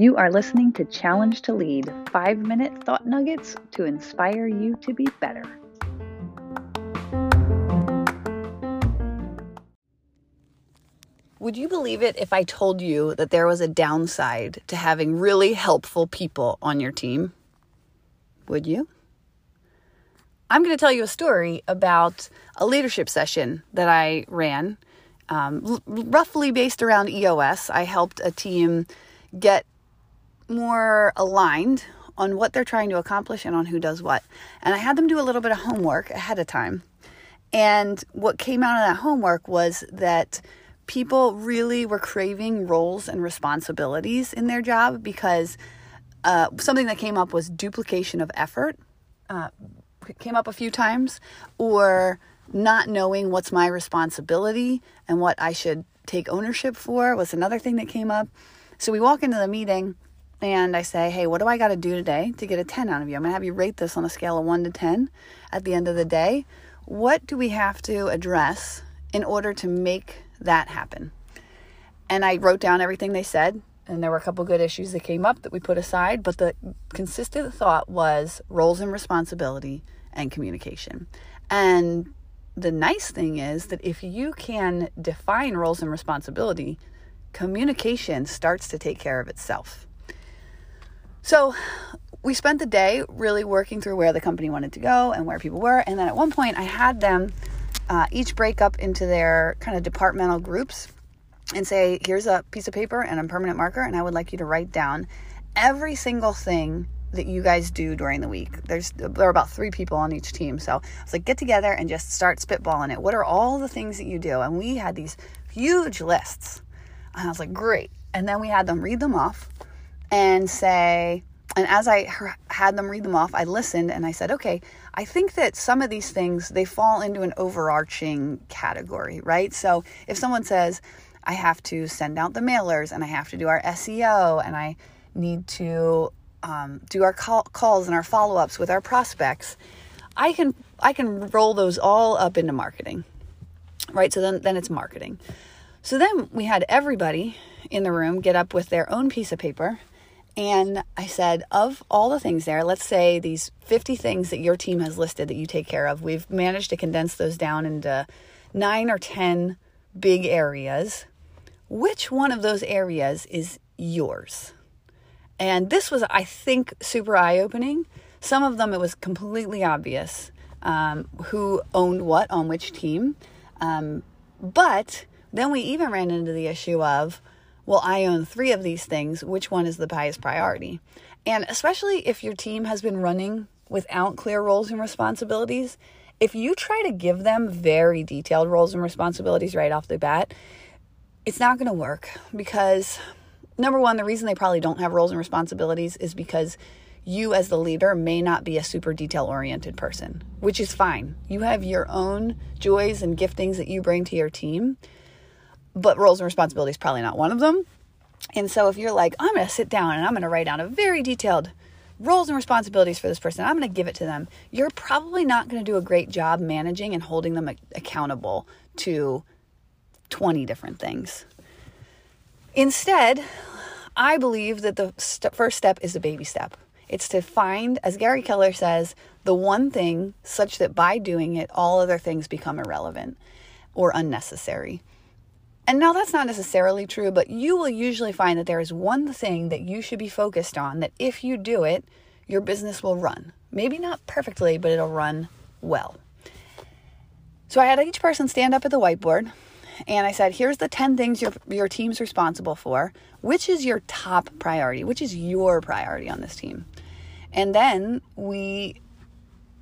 You are listening to Challenge to Lead five minute thought nuggets to inspire you to be better. Would you believe it if I told you that there was a downside to having really helpful people on your team? Would you? I'm going to tell you a story about a leadership session that I ran, um, l- roughly based around EOS. I helped a team get more aligned on what they're trying to accomplish and on who does what. And I had them do a little bit of homework ahead of time. And what came out of that homework was that people really were craving roles and responsibilities in their job because uh, something that came up was duplication of effort. Uh, came up a few times, or not knowing what's my responsibility and what I should take ownership for was another thing that came up. So we walk into the meeting and I say, Hey, what do I got to do today to get a 10 out of you? I'm going to have you rate this on a scale of 1 to 10 at the end of the day. What do we have to address in order to make that happen? And I wrote down everything they said, and there were a couple good issues that came up that we put aside, but the consistent thought was roles and responsibility and communication. And the nice thing is that if you can define roles and responsibility, communication starts to take care of itself. So we spent the day really working through where the company wanted to go and where people were. And then at one point, I had them uh, each break up into their kind of departmental groups and say, here's a piece of paper and a permanent marker, and I would like you to write down every single thing that you guys do during the week. There's there are about three people on each team, so it's like get together and just start spitballing it. What are all the things that you do? And we had these huge lists, and I was like, great. And then we had them read them off, and say, and as I had them read them off, I listened and I said, okay, I think that some of these things, they fall into an overarching category, right? So if someone says, I have to send out the mailers and I have to do our SEO and I need to um, do our call, calls and our follow-ups with our prospects, I can I can roll those all up into marketing, right? So then then it's marketing. So then we had everybody in the room get up with their own piece of paper and I said, of all the things there, let's say these 50 things that your team has listed that you take care of, we've managed to condense those down into nine or 10 big areas. Which one of those areas is yours? And this was, I think, super eye opening. Some of them, it was completely obvious um, who owned what on which team. Um, but then we even ran into the issue of, well, I own three of these things. Which one is the highest priority? And especially if your team has been running without clear roles and responsibilities, if you try to give them very detailed roles and responsibilities right off the bat, it's not going to work because number one, the reason they probably don't have roles and responsibilities is because you, as the leader, may not be a super detail oriented person, which is fine. You have your own joys and giftings that you bring to your team but roles and responsibilities probably not one of them. And so if you're like, I'm going to sit down and I'm going to write down a very detailed roles and responsibilities for this person, I'm going to give it to them, you're probably not going to do a great job managing and holding them accountable to 20 different things. Instead, I believe that the st- first step is a baby step. It's to find, as Gary Keller says, the one thing such that by doing it, all other things become irrelevant or unnecessary. And now that's not necessarily true, but you will usually find that there is one thing that you should be focused on that if you do it, your business will run. Maybe not perfectly, but it'll run well. So I had each person stand up at the whiteboard and I said, here's the 10 things your, your team's responsible for. Which is your top priority? Which is your priority on this team? And then we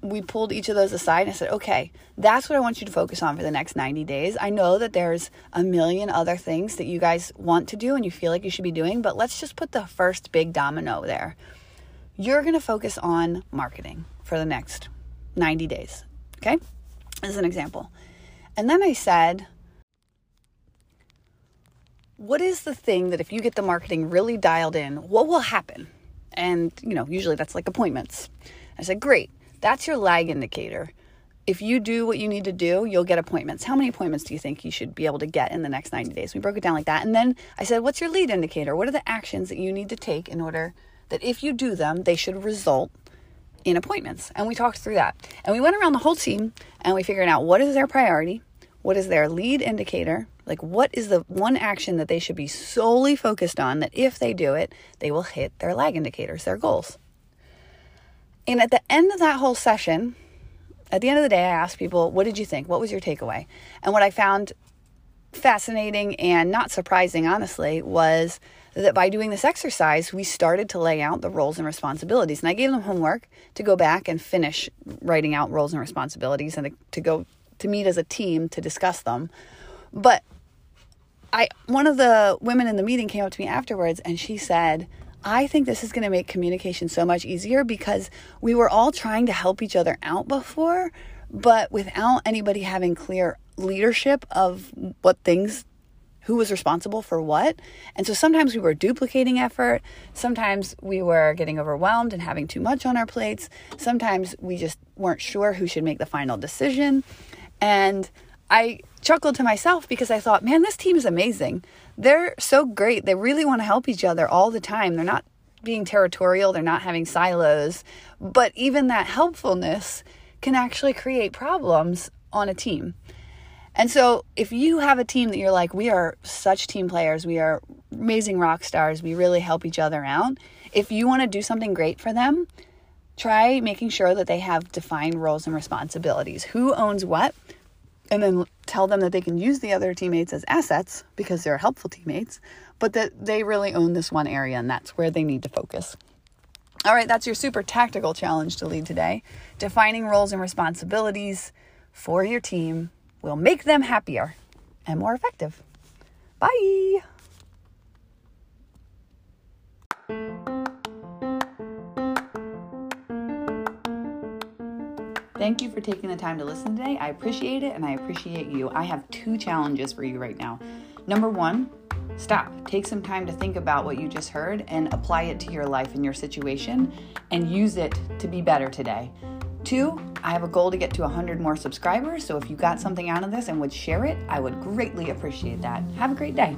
we pulled each of those aside and I said, okay, that's what I want you to focus on for the next 90 days. I know that there's a million other things that you guys want to do and you feel like you should be doing, but let's just put the first big domino there. You're going to focus on marketing for the next 90 days. Okay? As an example. And then I said, what is the thing that if you get the marketing really dialed in, what will happen? And, you know, usually that's like appointments. I said, great. That's your lag indicator. if you do what you need to do, you'll get appointments. How many appointments do you think you should be able to get in the next 90 days? We broke it down like that. And then I said, What's your lead indicator? What are the actions that you need to take in order that if you do them, they should result in appointments? And we talked through that. And we went around the whole team and we figured out what is their priority, what is their lead indicator, like what is the one action that they should be solely focused on that if they do it, they will hit their lag indicators, their goals. And at the end of that whole session, at the end of the day, I asked people, what did you think? What was your takeaway? And what I found fascinating and not surprising, honestly, was that by doing this exercise, we started to lay out the roles and responsibilities. And I gave them homework to go back and finish writing out roles and responsibilities and to go to meet as a team to discuss them. But I one of the women in the meeting came up to me afterwards and she said, I think this is going to make communication so much easier because we were all trying to help each other out before, but without anybody having clear leadership of what things who was responsible for what. And so sometimes we were duplicating effort. Sometimes we were getting overwhelmed and having too much on our plates. Sometimes we just weren't sure who should make the final decision. And I chuckled to myself because I thought, man, this team is amazing they're so great. They really want to help each other all the time. They're not being territorial, they're not having silos. But even that helpfulness can actually create problems on a team. And so, if you have a team that you're like, we are such team players, we are amazing rock stars, we really help each other out. If you want to do something great for them, try making sure that they have defined roles and responsibilities. Who owns what? and then tell them that they can use the other teammates as assets because they're helpful teammates, but that they really own this one area and that's where they need to focus. All right, that's your super tactical challenge to lead today. Defining roles and responsibilities for your team will make them happier and more effective. Bye. Thank you for taking the time to listen today. I appreciate it and I appreciate you. I have two challenges for you right now. Number one, stop. Take some time to think about what you just heard and apply it to your life and your situation and use it to be better today. Two, I have a goal to get to 100 more subscribers. So if you got something out of this and would share it, I would greatly appreciate that. Have a great day.